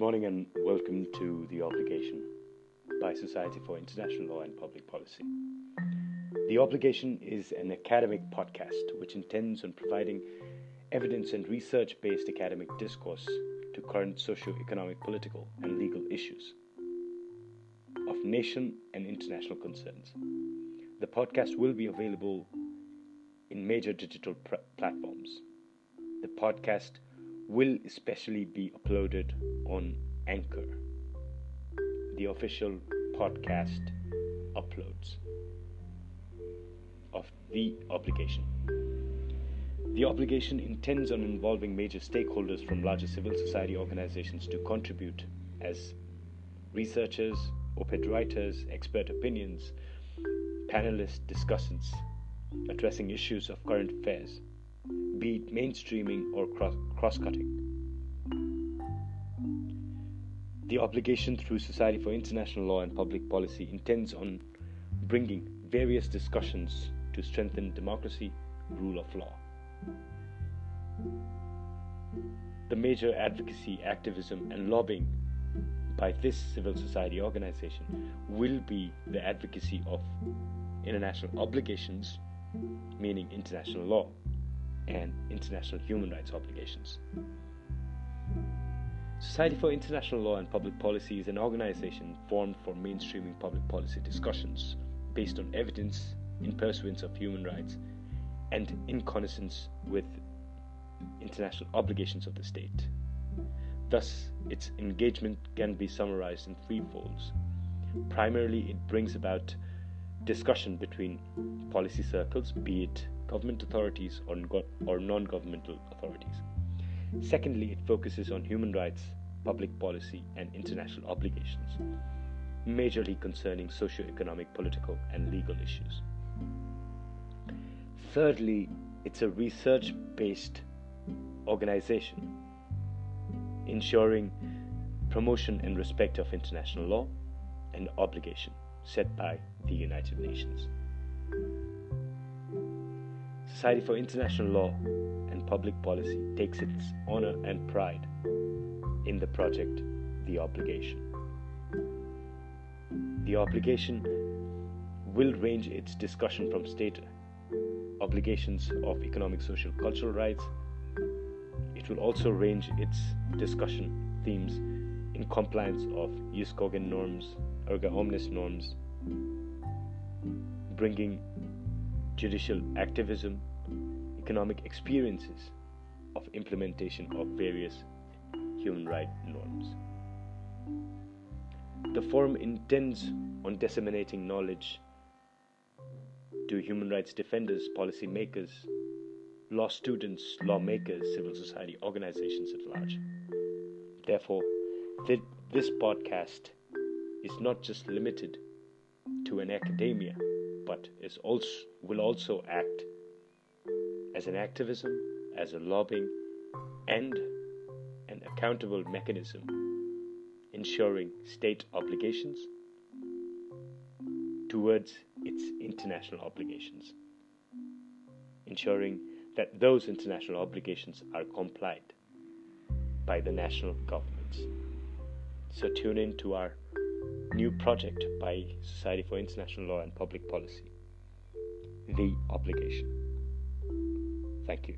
morning and welcome to The Obligation by Society for International Law and Public Policy. The Obligation is an academic podcast which intends on providing evidence and research based academic discourse to current socio-economic, political, and legal issues of nation and international concerns. The podcast will be available in major digital pr- platforms. The podcast will especially be uploaded on Anchor, the official podcast uploads of The Obligation. The obligation intends on involving major stakeholders from larger civil society organizations to contribute as researchers, op ed writers, expert opinions, panelists, discussants, addressing issues of current affairs be it mainstreaming or cross cutting. The obligation through Society for International Law and Public Policy intends on bringing various discussions to strengthen democracy, rule of law. The major advocacy, activism, and lobbying by this civil society organization will be the advocacy of international obligations, meaning international law and international human rights obligations. Society for International Law and Public Policy is an organization formed for mainstreaming public policy discussions based on evidence in pursuance of human rights and in connoissance with international obligations of the state. Thus, its engagement can be summarized in three folds. Primarily, it brings about discussion between policy circles, be it government authorities or, or non governmental authorities. Secondly, it focuses on human rights, public policy, and international obligations, majorly concerning socio-economic, political, and legal issues. Thirdly, it's a research based organization ensuring promotion and respect of international law and obligation set by the United Nations. Society for International Law and Public Policy takes its honor and pride in the project The Obligation. The obligation will range its discussion from state obligations of economic, social, cultural rights. It will also range its discussion themes in compliance of jus cogens norms, erga omnes norms, bringing judicial activism, economic experiences of implementation of various human rights norms. The forum intends on disseminating knowledge to human rights defenders, policymakers, law students, lawmakers, civil society organizations at large. Therefore, this podcast is not just limited to an academia, but is also, will also act as an activism, as a lobbying, and an accountable mechanism ensuring state obligations towards its international obligations, ensuring that those international obligations are complied by the national governments. So tune in to our new project by Society for International Law and Public Policy, The Obligation. Thank you.